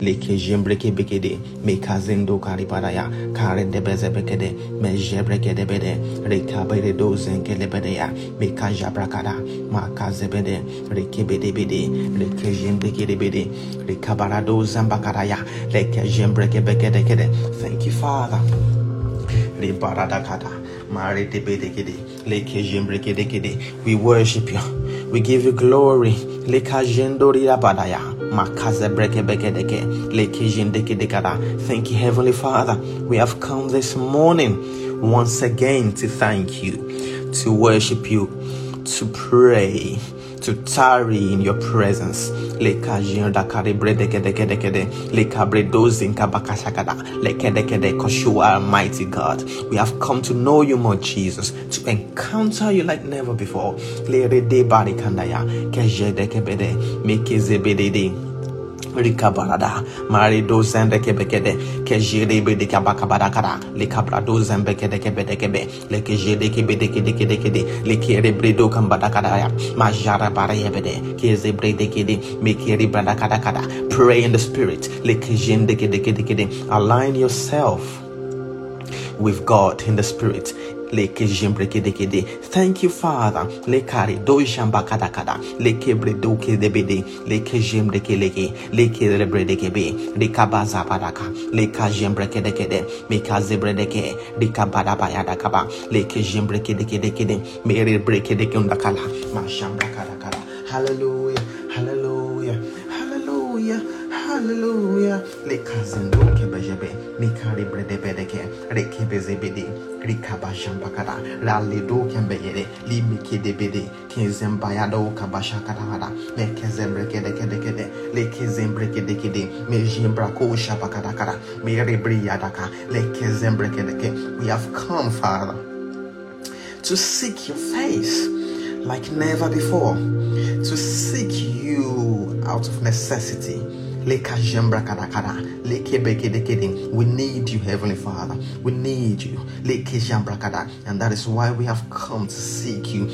Leke jembreke bekede, me kazendo kariparaya, karen de beze bekede, me jebreke de bede, reka bede dozen ya, me kajabrakada, ma kazebede, reke bede bede, reke jembreke de bede, reka barado zambakaraya, leke jembreke bekede kede. Thank you, Father. Ribaradakada, maritibidikidi, lekejimbrikidikidi. We worship you. We give you glory. Lekajendoriyabadaya, makazebrekebekedeke, lekejindikidikada. Thank you, Heavenly Father. We have come this morning once again to thank you, to worship you, to pray to tarry in your presence. Leka jinda kare brede kede kede kede. Leka bredozin kabakashakada. Lekede kede cause you are mighty God. We have come to know you more, Jesus, to encounter you like never before. Rikabarada, Marido Zembekebekede, Kejiri Bidikabakabadakara, Likabrado Zembekedekebedekebe, Lekejedekebedekede, Likiri Brido Kambadakadaya, Majara Barayebede, Kezebredekede, Mikiri Bradakadakada. Pray in the spirit, Lekejendekede, align yourself with God in the spirit. Leke jembrekedekede. Thank you, Father. Lekari do jambakadakada. Leke bredoke debede. Leke jembrekeleke. Leke rebredekebe. Rikabaza padaka. Leka jembrekedekede. Meka zebredeke. Rikabadabayadakaba. Leke jembrekedekede. Mere brekedekundakala. Mashambrakadakala. Hallelujah. Hallelujah. Hallelujah. Lekazendo kebejebe. Mikari bredebedeke. Rekebezebede. Rikabashambakada. Ralido kembeyede. Limikidebede. Kizembayado kabashakadahada. Mekezembrekedekede. Lekezembrekedekede. Mejimbrako shabakadakada. Merebriyadaka. Lekezembrekedeke. We have come, Father, to seek your face like never before, to seek you out of necessity. We need you, Heavenly Father. We need you. And that is why we have come to seek you.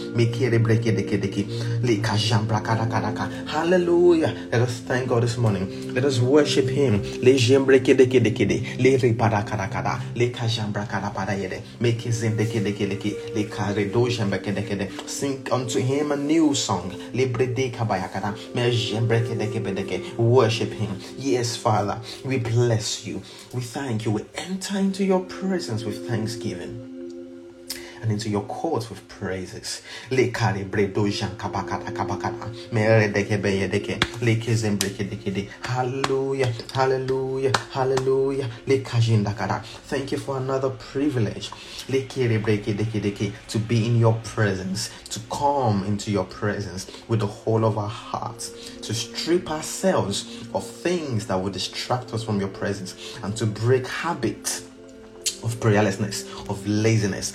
Hallelujah. Let us thank God this morning. Let us worship Him. Sing unto Him a new song. Worship Him. Yes, Father, we bless you. We thank you. We enter into your presence with thanksgiving and into your courts with praises. Hallelujah. Hallelujah. Hallelujah. Thank you for another privilege. To be in your presence. To come into your presence with the whole of our hearts. To strip ourselves of things that would distract us from your presence. And to break habits of prayerlessness, of laziness,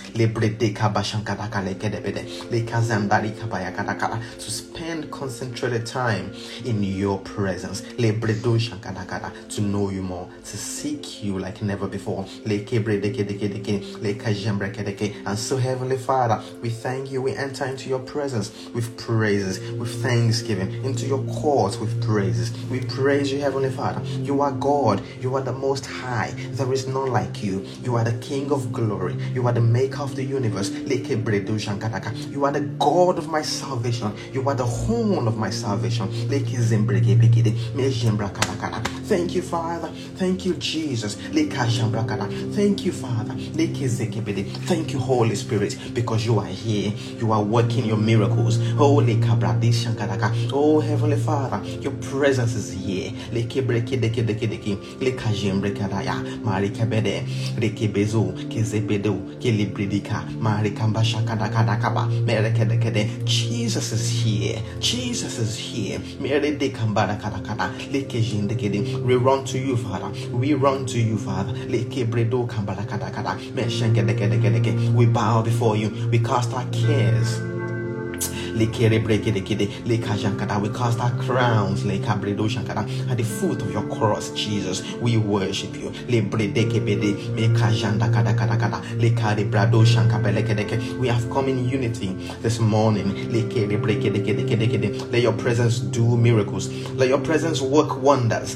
to spend concentrated time in your presence, to know you more, to seek you like never before. And so, Heavenly Father, we thank you. We enter into your presence with praises, with thanksgiving, into your courts with praises. We praise you, Heavenly Father. You are God, you are the most high, there is none like you. You are the King of glory. You are the maker of the universe. You are the God of my salvation. You are the horn of my salvation. Thank you, Father. Thank you, Jesus. Thank you, Father. Thank you, Holy Spirit, because you are here. You are working your miracles. Holy Oh, Heavenly Father, your presence is here. Jesus is here. Jesus is here. We run to you, Father. We run to you, Father. We bow before you. We cast our cares We cast our crowns at the foot of your cross, Jesus. We worship you. We have come in unity this morning. Let your presence do miracles. Let your presence work wonders.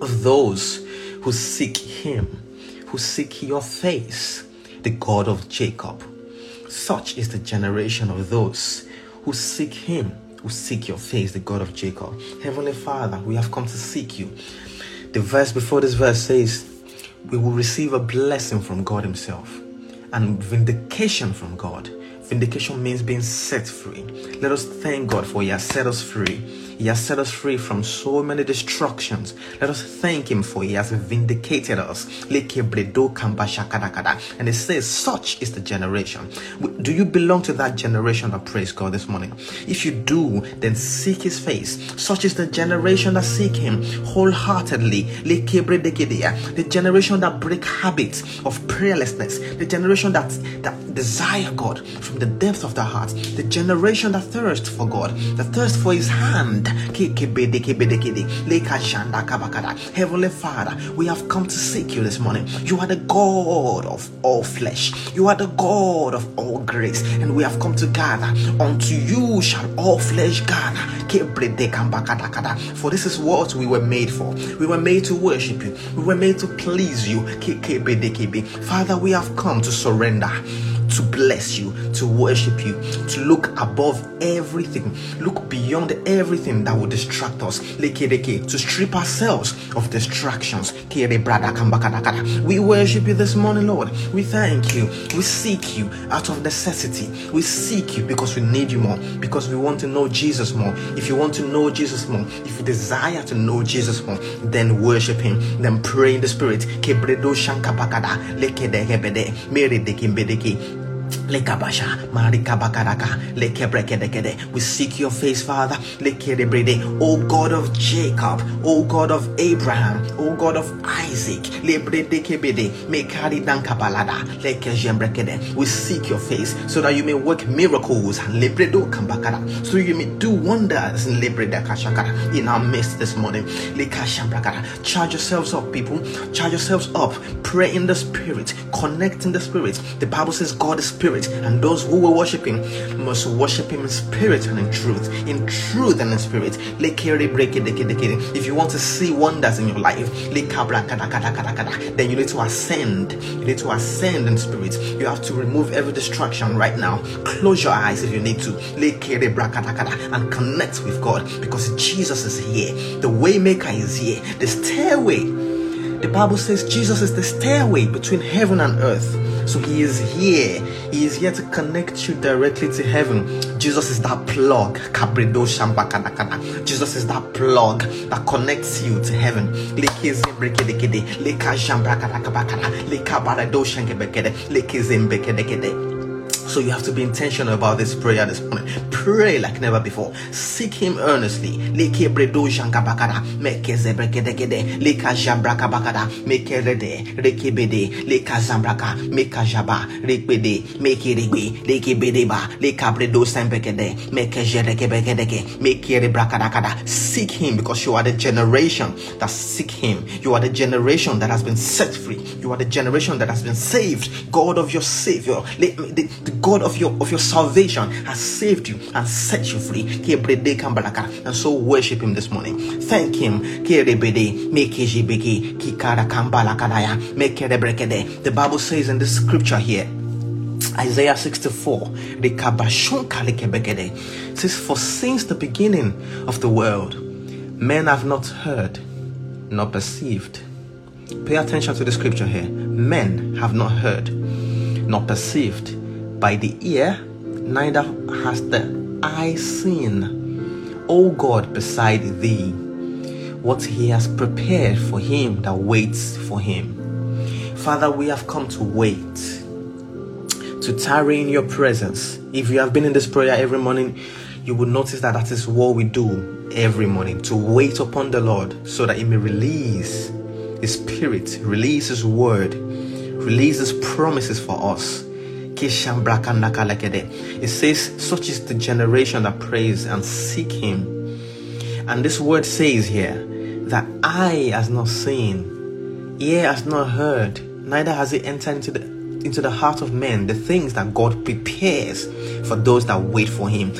of those who seek Him, who seek your face, the God of Jacob. Such is the generation of those who seek Him, who seek your face, the God of Jacob. Heavenly Father, we have come to seek you. The verse before this verse says, We will receive a blessing from God Himself and vindication from God. Vindication means being set free. Let us thank God for He has set us free he has set us free from so many destructions. Let us thank Him for He has vindicated us. And it says, Such is the generation. Do you belong to that generation that praise God this morning? If you do, then seek His face. Such is the generation that seek Him wholeheartedly. The generation that break habits of prayerlessness. The generation that, that desire God from the depths of their hearts. The generation that thirst for God, that thirst for His hand Heavenly Father, we have come to seek you this morning. You are the God of all flesh, you are the God of all grace, and we have come to gather. Unto you shall all flesh gather. For this is what we were made for. We were made to worship you, we were made to please you. Father, we have come to surrender to bless you, to worship you, to look above everything, look beyond everything that will distract us, to strip ourselves of distractions. We worship you this morning, Lord. We thank you. We seek you out of necessity. We seek you because we need you more, because we want to know Jesus more. If you want to know Jesus more, if you desire to know Jesus more, then worship him, then pray in the spirit. We seek your face, Father. Lekedebrede. O God of Jacob, O God of Abraham, O God of Isaac. We seek your face so that you may work miracles. Lebredo. So you may do wonders in our midst this morning. Charge yourselves up, people. Charge yourselves up. Pray in the spirit. Connect in the spirit. The Bible says God is spirit, and those who will worship him must worship him in spirit and in truth. In truth and in spirit. If you want to see wonders in your life, then you need to ascend. You need to ascend in spirit. You have to remove every distraction right now. Close your eyes if you need to. And connect with God because Jesus is here. The waymaker is here. The stairway. The Bible says Jesus is the stairway between heaven and earth. So he is here. He is here to connect you directly to heaven. Jesus is that plug. Jesus is that plug that connects you to heaven. So you have to be intentional about this prayer this morning. Pray like never before. Seek Him earnestly. Seek Him because you are the generation that seek Him. You are the generation that has been set free. You are the generation that has been saved. God of your Savior. The God of your of your salvation has saved you and set you free. And so worship him this morning. Thank him. The Bible says in this scripture here. Isaiah 64 says, For since the beginning of the world, men have not heard nor perceived. Pay attention to the scripture here. Men have not heard nor perceived by the ear, neither has the eye seen, O God, beside thee, what he has prepared for him that waits for him. Father, we have come to wait, to tarry in your presence. If you have been in this prayer every morning, you will notice that that is what we do every morning to wait upon the Lord so that He may release His Spirit, release His word, release His promises for us. It says, Such is the generation that prays and seek Him. And this word says here that eye has not seen, ear has not heard, neither has it entered into the into the heart of men the things that God prepares for those that wait for Him.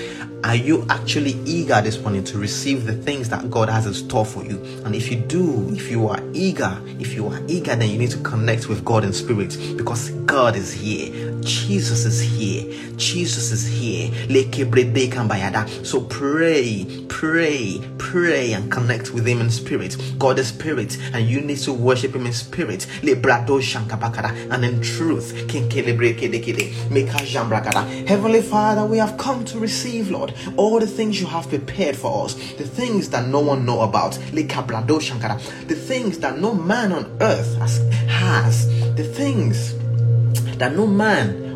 Are you actually eager this morning to receive the things that God has in store for you? And if you do, if you are eager, if you are eager, then you need to connect with God in spirit because God is here. Jesus is here. Jesus is here. So pray, pray, pray, and connect with Him in spirit. God is spirit, and you need to worship Him in spirit. And in truth. Heavenly Father, we have come to receive, Lord all the things you have prepared for us, the things that no one know about, the things that no man on earth has, has the things that no man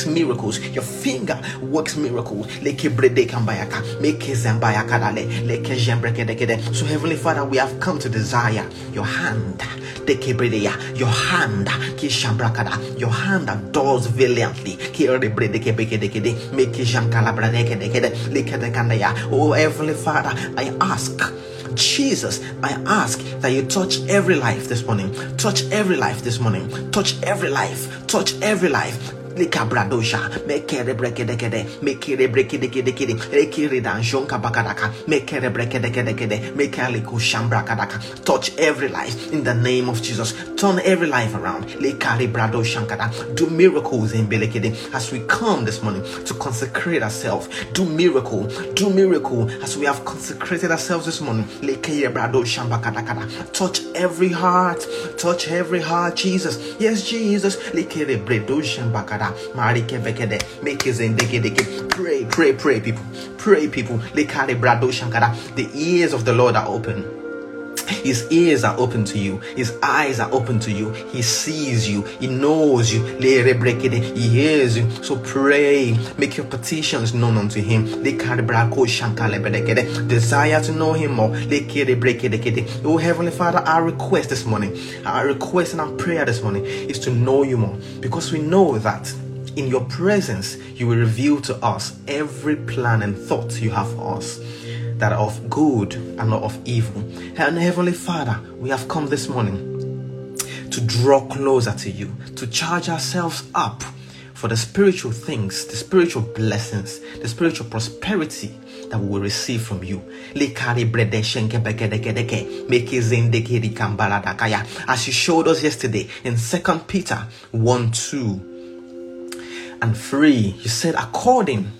works miracles. Your finger works miracles. So, Heavenly Father, we have come to desire your hand. Your hand, your hand that does valiantly. Oh, Heavenly Father, I ask. Jesus, I ask that you touch every life this morning. Touch every life this morning. Touch every life. Touch every life likabradosha mekere brekedekede mekere brekedekede ekere danjonka bakadaka. Mekere brekedekede mekaliku shambrakadaka touch every life in the name of Jesus. Turn every life around. Likari brado shankada do miracles in belekede as we come this morning to consecrate ourselves do miracle do miracle. As we have consecrated ourselves this morning likere brado shambakadakada touch every heart. Touch every heart Jesus. Yes Jesus. Likere bredo shambakada Pray, pray, pray, people. Pray, people. The ears of the Lord are open. His ears are open to you. His eyes are open to you. He sees you. He knows you. He hears you. So pray. Make your petitions known unto him. Desire to know him more. Oh Heavenly Father, our request this morning, our request and our prayer this morning is to know you more. Because we know that in your presence you will reveal to us every plan and thought you have for us that are of good and not of evil. And Heavenly Father, we have come this morning to draw closer to you, to charge ourselves up for the spiritual things, the spiritual blessings, the spiritual prosperity that we will receive from you. As you showed us yesterday in 2 Peter 1 2 and 3, you said, according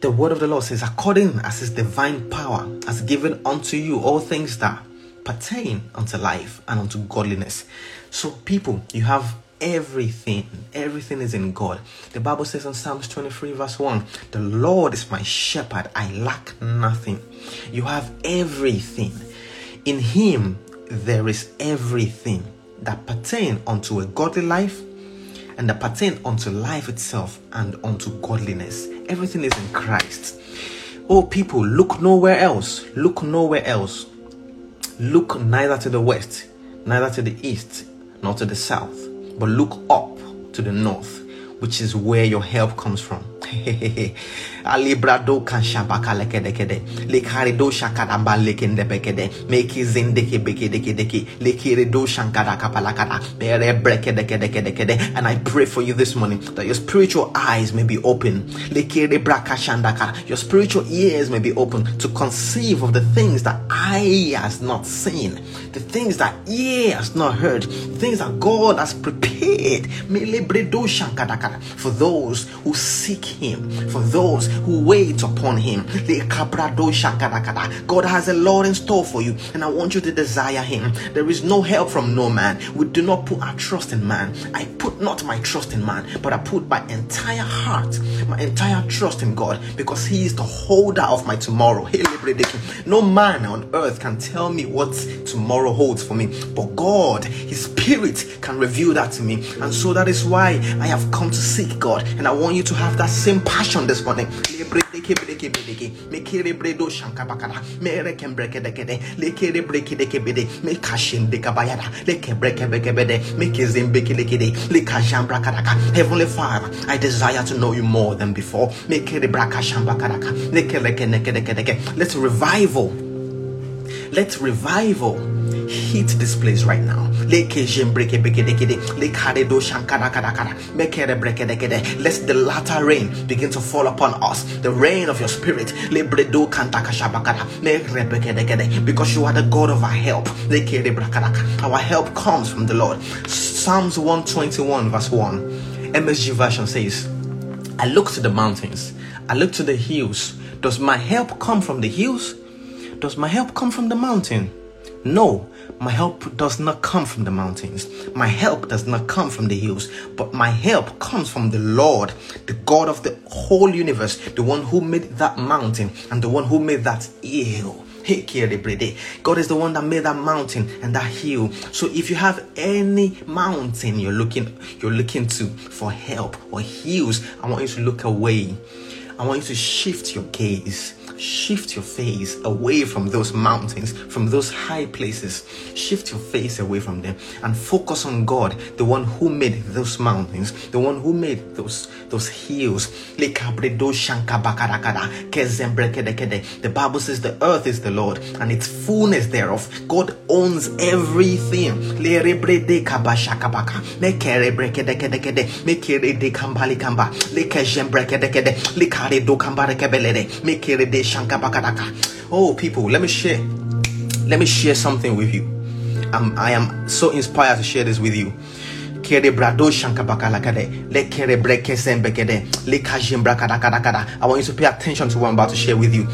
the word of the Lord says, according as his divine power has given unto you all things that pertain unto life and unto godliness. So, people, you have everything. Everything is in God. The Bible says in Psalms 23, verse 1, The Lord is my shepherd, I lack nothing. You have everything. In Him, there is everything that pertain unto a godly life and that pertain unto life itself and unto godliness. Everything is in Christ. Oh, people, look nowhere else. Look nowhere else. Look neither to the west, neither to the east, nor to the south, but look up to the north, which is where your help comes from. alibrado kanshabaka lekedekede. Lekarido shakadamba lekendebekede meki zindeke bekedeke lekirido shankada kapalakada. Bere brekedekedekede and I pray for you this morning that your spiritual eyes may be open. Lekere brakashandaka your spiritual ears may be open to conceive of the things that eye has not seen. The things that ear has not heard. The things that God has prepared. For those who seek him. For those who wait upon him. God has a lot in store for you, and I want you to desire him. There is no help from no man. We do not put our trust in man. I put not my trust in man, but I put my entire heart, my entire trust in God, because he is the holder of my tomorrow. No man on earth can tell me what tomorrow holds for me, but God, his spirit, can reveal that to me. And so that is why I have come to seek God, and I want you to have that same passion this morning. Mekere bredo shankabakara, mere kembrekedekede, lekere brekedekebede, mekashin dekabayada, lekebrekebekebede, mekezembekekede, lekajambrakadaka. Heavenly Father, I desire to know you more than before. Mekere brakashambakadaka, lekerekenekedeke. Let's revival. Let revival hit this place right now. Let the latter rain begin to fall upon us. The rain of your spirit. Because you are the God of our help. Our help comes from the Lord. Psalms 121, verse 1. MSG version says, I look to the mountains, I look to the hills. Does my help come from the hills? Does my help come from the mountain? No, my help does not come from the mountains. My help does not come from the hills, but my help comes from the Lord, the God of the whole universe, the one who made that mountain and the one who made that hill. God is the one that made that mountain and that hill. So if you have any mountain you're looking you're looking to for help or hills, I want you to look away. I want you to shift your gaze shift your face away from those mountains, from those high places. Shift your face away from them and focus on God, the one who made those mountains, the one who made those those hills. The Bible says the earth is the Lord and its fullness thereof. God owns everything. Oh, people, let me share. Let me share something with you. I'm, I am so inspired to share this with you. I want you to pay attention to what I'm about to share with you.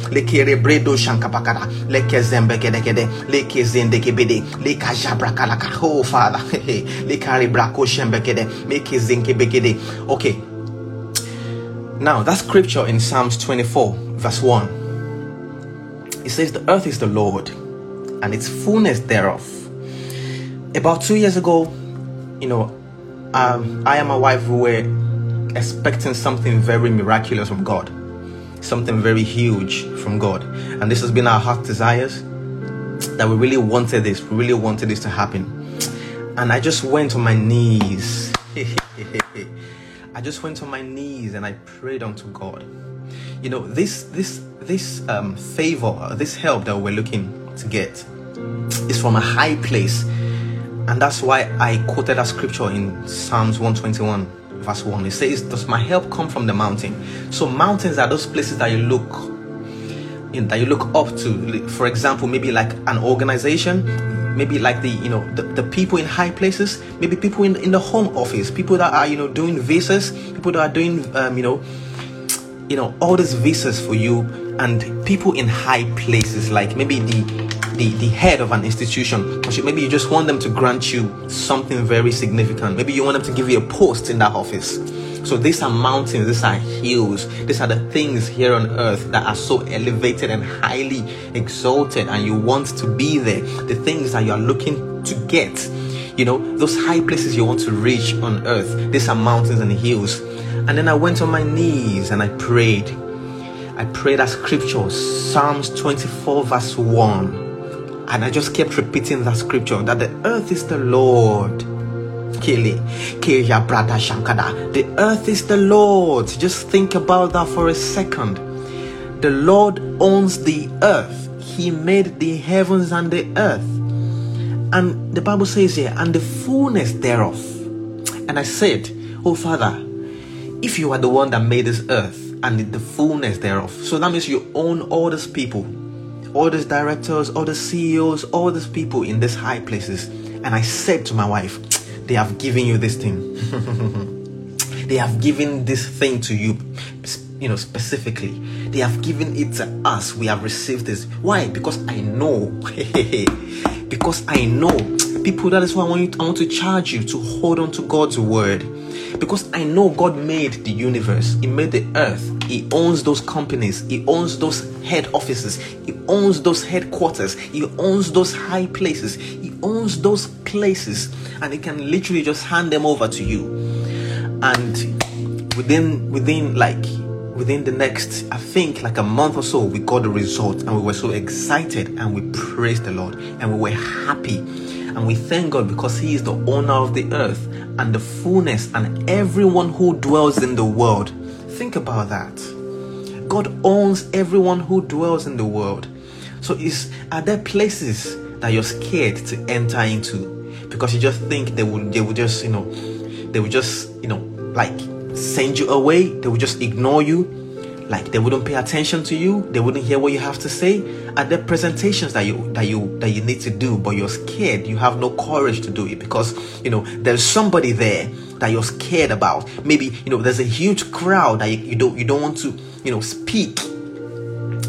Oh, Father. Okay. Now, that scripture in Psalms 24, verse 1, it says, The earth is the Lord and its fullness thereof. About two years ago, you know, um, I and my wife were expecting something very miraculous from God, something very huge from God. And this has been our heart desires that we really wanted this, we really wanted this to happen. And I just went on my knees. I just went on my knees and I prayed unto God. You know, this this this um, favor, this help that we're looking to get is from a high place. And that's why I quoted a scripture in Psalms 121, verse 1. It says, Does my help come from the mountain? So mountains are those places that you look in, that you look up to. For example, maybe like an organization maybe like the you know the, the people in high places maybe people in, in the home office people that are you know doing visas people that are doing um, you know you know all these visas for you and people in high places like maybe the the, the head of an institution maybe you just want them to grant you something very significant maybe you want them to give you a post in that office so these are mountains, these are hills, these are the things here on earth that are so elevated and highly exalted, and you want to be there. The things that you are looking to get, you know, those high places you want to reach on earth. These are mountains and hills. And then I went on my knees and I prayed. I prayed that scripture, Psalms 24, verse 1. And I just kept repeating that scripture that the earth is the Lord. The earth is the Lord's. Just think about that for a second. The Lord owns the earth. He made the heavens and the earth. And the Bible says here, and the fullness thereof. And I said, Oh Father, if you are the one that made this earth and the fullness thereof, so that means you own all these people, all these directors, all the CEOs, all these people in these high places. And I said to my wife, They have given you this thing. they have given this thing to you, you know, specifically. They have given it to us. We have received this. Why? Because I know. because I know. People, that is why I want, I want to charge you to hold on to God's word. Because I know God made the universe, He made the earth, He owns those companies, He owns those head offices, He owns those headquarters, He owns those high places, He owns those places, and He can literally just hand them over to you. And within within like within the next i think like a month or so we got the result and we were so excited and we praised the lord and we were happy and we thank god because he is the owner of the earth and the fullness and everyone who dwells in the world. Think about that. God owns everyone who dwells in the world. So is are there places that you're scared to enter into because you just think they would they would just, you know, they would just, you know, like send you away, they would just ignore you. Like they wouldn't pay attention to you. They wouldn't hear what you have to say. Are the presentations that you that you that you need to do but you're scared. You have no courage to do it because you know there's somebody there that you're scared about. Maybe you know there's a huge crowd that you, you don't you don't want to you know speak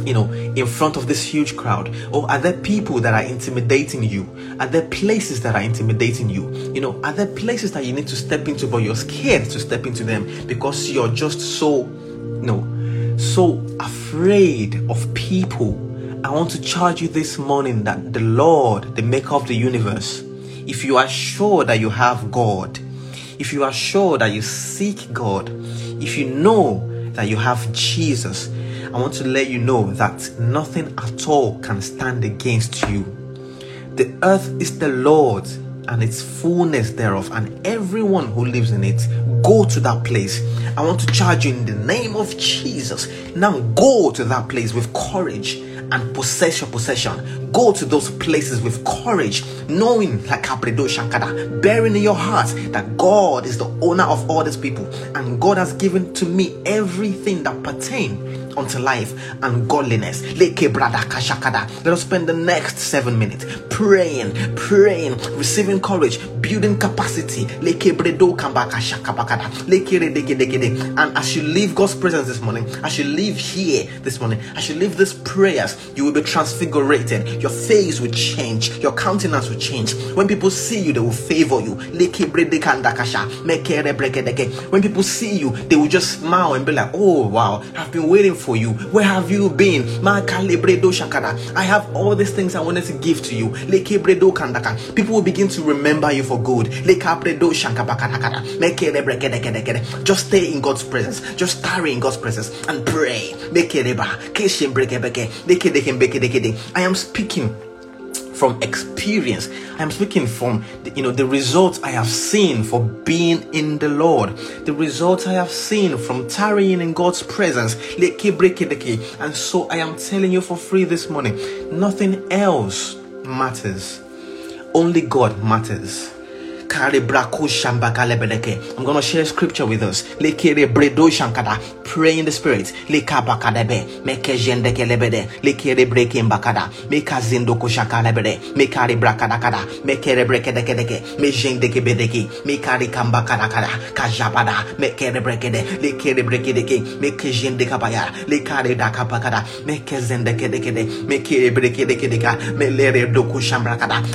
you know, in front of this huge crowd? Or are there people that are intimidating you? Are there places that are intimidating you? You know, are there places that you need to step into, but you're scared to step into them because you're just so, you know, so afraid of people, I want to charge you this morning that the Lord, the maker of the universe, if you are sure that you have God, if you are sure that you seek God, if you know that you have Jesus, I want to let you know that nothing at all can stand against you. The earth is the Lord's and its fullness thereof, and everyone who lives in it. Go to that place. I want to charge you in the name of Jesus. Now go to that place with courage and possess your possession. Go to those places with courage, knowing like Apredo Shankada, bearing in your heart that God is the owner of all these people, and God has given to me everything that pertain unto life and godliness. Let us spend the next seven minutes praying, praying, receiving courage, building capacity. And as you leave God's presence this morning, as you leave here this morning, as you leave these prayers, you will be transfigurated. Your face will change, your countenance will change. When people see you, they will favor you. When people see you, they will just smile and be like, Oh wow, I've been waiting for you. Where have you been? I have all these things I wanted to give to you. People will begin to remember you for good. Just stay in God's presence. Just tarry in God's presence and pray. I am speaking from experience. I'm speaking from you know the results I have seen for being in the Lord, the results I have seen from tarrying in God's presence. And so I am telling you for free this morning, nothing else matters. Only God matters. I'm going to share scripture with us. Pray in the spirit.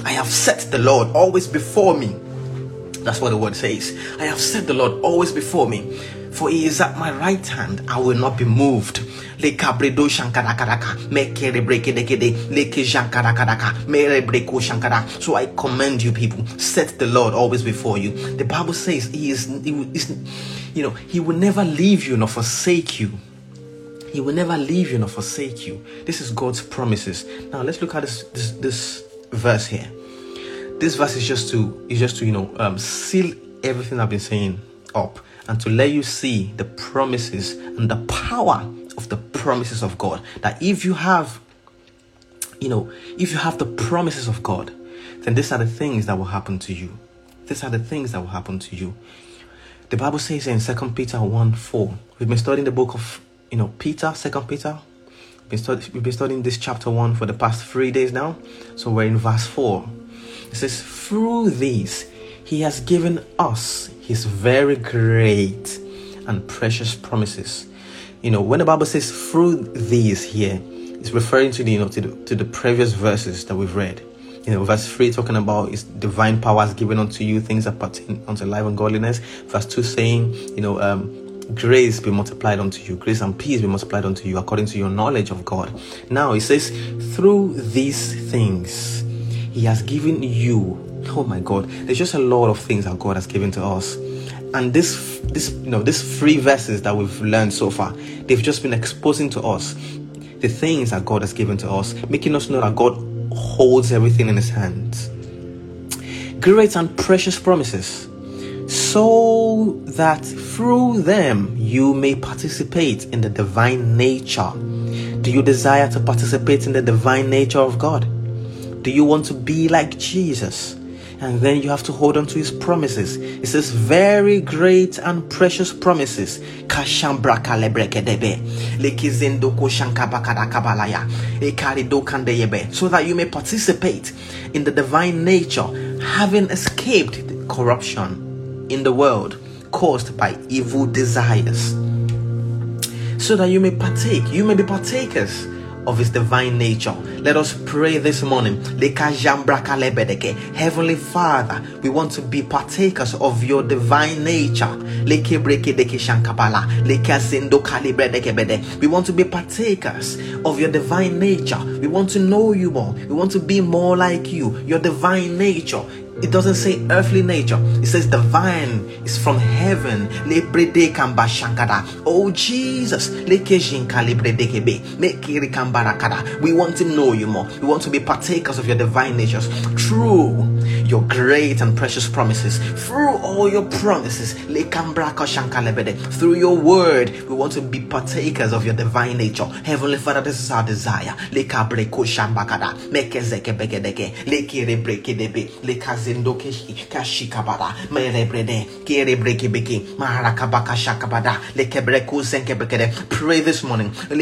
I have set the Lord always before me. That's what the word says. I have set the Lord always before me, for he is at my right hand. I will not be moved. So I commend you, people. Set the Lord always before you. The Bible says He is, he is, you know, He will never leave you nor forsake you. He will never leave you nor forsake you. This is God's promises. Now let's look at this this, this verse here this verse is just to is just to you know um, seal everything I've been saying up and to let you see the promises and the power of the promises of God. That if you have, you know, if you have the promises of God, then these are the things that will happen to you. These are the things that will happen to you. The Bible says in Second Peter 1 4, we've been studying the book of, you know, Peter, Second Peter. We've been, we've been studying this chapter 1 for the past three days now. So we're in verse 4. It says, Through these, he has given us his very great and precious promises. You know, when the Bible says through these here, it's referring to the, you know, to the, to the previous verses that we've read you know, verse 3 talking about is divine powers given unto you, things that pertain unto life and godliness. Verse 2 saying, you know, um, grace be multiplied unto you, grace and peace be multiplied unto you according to your knowledge of God. Now it says, through these things, He has given you. Oh my God, there's just a lot of things that God has given to us. And this, this, you know, these three verses that we've learned so far, they've just been exposing to us the things that God has given to us, making us know that God holds everything in his hands. Great and precious promises, so that through them you may participate in the divine nature. Do you desire to participate in the divine nature of God? Do you want to be like Jesus? and then you have to hold on to his promises. It says, very great and precious promises. So that you may participate in the divine nature, having escaped corruption in the world caused by evil desires. So that you may partake, you may be partakers of his divine nature. Let us pray this morning. Heavenly Father, we want to be partakers of your divine nature. We want to be partakers of your divine nature. We want to know you more. We want to be more like you, your divine nature it doesn't say earthly nature. It says divine is from heaven. Oh Jesus. We want to know you more. We want to be partakers of your divine natures through your great and precious promises. Through all your promises. Through your word. We want to be partakers of your divine nature. Heavenly Father, this is our desire pray this morning so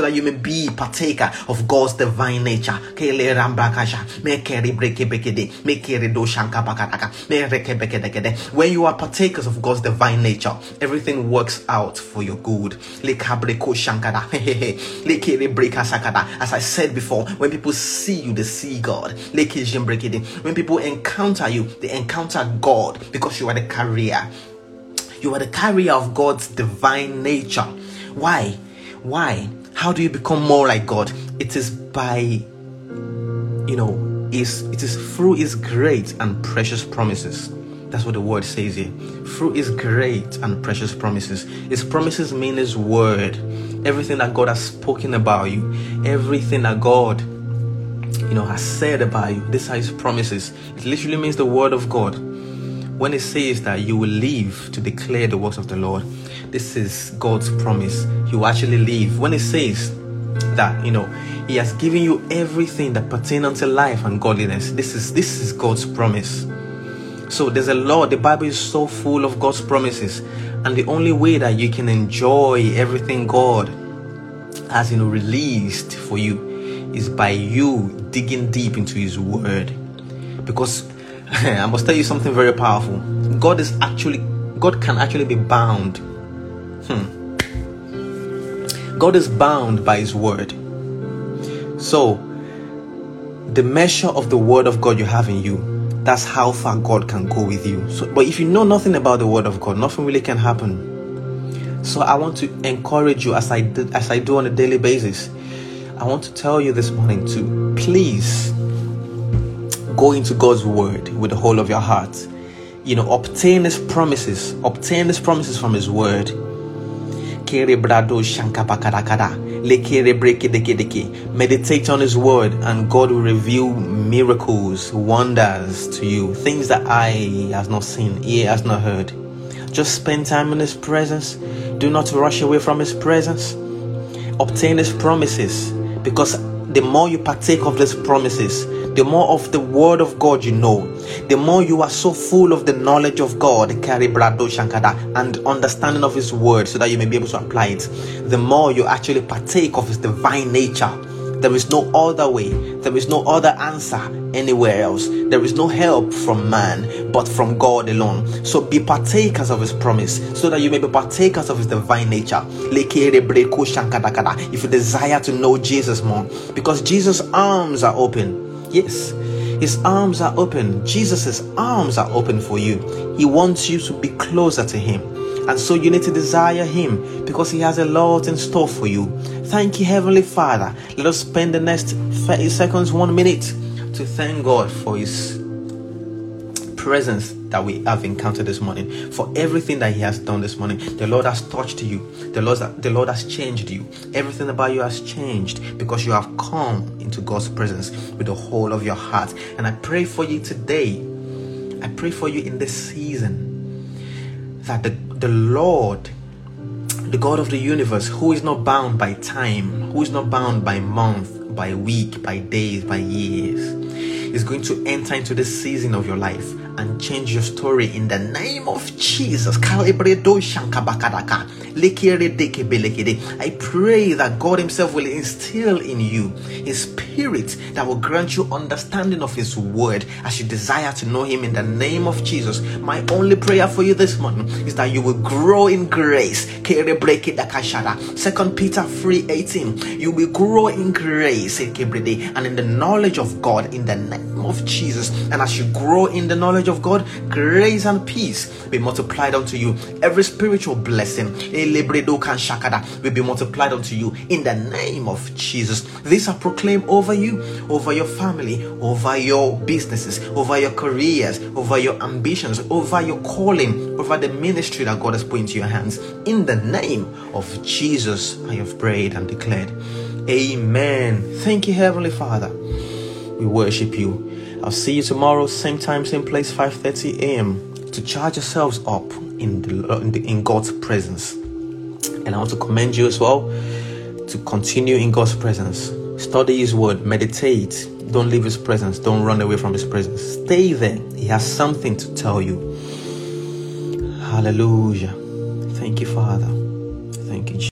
that you may be partaker of God's divine nature kele rambakasha meke rebreke beke de meke redo shankabakadaka mereke beke deke when you are partakers of God's divine nature everything works out for your good as I said before when people see you, they see God. When people encounter you, they encounter God because you are the carrier. You are the carrier of God's divine nature. Why? Why? How do you become more like God? It is by, you know, is it is through His great and precious promises. That's what the word says here. Through His great and precious promises. His promises mean His word everything that God has spoken about you, everything that God, you know, has said about you. These are His promises. It literally means the word of God. When it says that you will live to declare the works of the Lord, this is God's promise. Will actually live. When it says that, you know, He has given you everything that pertains unto life and godliness, this is this is God's promise. So there's a lot. The Bible is so full of God's promises. And the only way that you can enjoy everything God has you know released for you is by you digging deep into his word. Because I must tell you something very powerful. God is actually God can actually be bound. Hmm. God is bound by his word. So the measure of the word of God you have in you that's how far God can go with you. So, but if you know nothing about the Word of God, nothing really can happen. So I want to encourage you, as I did, as I do on a daily basis. I want to tell you this morning to please go into God's Word with the whole of your heart. You know, obtain His promises, obtain His promises from His Word. Lekere brado shankapakadakada. Lekere. Meditate on His word, and God will reveal miracles, wonders to you, things that eye has not seen, ear has not heard. Just spend time in His presence. Do not rush away from His presence. Obtain His promises, because the more you partake of His promises, the more of the word of God you know, the more you are so full of the knowledge of God, and understanding of His word, so that you may be able to apply it, the more you actually partake of His divine nature. There is no other way, there is no other answer anywhere else. There is no help from man, but from God alone. So be partakers of His promise, so that you may be partakers of His divine nature. If you desire to know Jesus more, because Jesus' arms are open. Yes, his arms are open. Jesus' arms are open for you. He wants you to be closer to him. And so you need to desire him because he has a lot in store for you. Thank you, Heavenly Father. Let us spend the next 30 seconds, one minute to thank God for his presence that we have encountered this morning, for everything that He has done this morning. The Lord has touched you, the Lord, the Lord has changed you. Everything about you has changed because you have come into God's presence with the whole of your heart. And I pray for you today. I pray for you in this season that the, the Lord the God of the universe, who is not bound by time, who is not bound by month, by week, by days, by years, is going to enter into this season of your life and change your story in the name of Jesus. I pray that God Himself will instill in you His Spirit that will grant you understanding of His Word as you desire to know Him in the name of Jesus. My only prayer for you this morning is that you will grow in grace. Second Peter 3 18. You will grow in grace and in the knowledge of God in the name of Jesus. And as you grow in the knowledge of God, grace and peace be multiplied unto you. Every spiritual blessing will be multiplied unto you in the name of Jesus. This I proclaim over you, over your family, over your businesses, over your careers, over your ambitions, over your calling, over the ministry that God has put into your hands. In the name of Jesus, I have prayed and declared. Amen. Thank you, Heavenly Father. We worship you. I'll see you tomorrow, same time, same place, 5:30 a.m. to charge yourselves up in the, uh, in, the, in God's presence. And I want to commend you as well to continue in God's presence. Study His Word, meditate. Don't leave His presence. Don't run away from His presence. Stay there. He has something to tell you. Hallelujah. Thank you, Father. Thank you.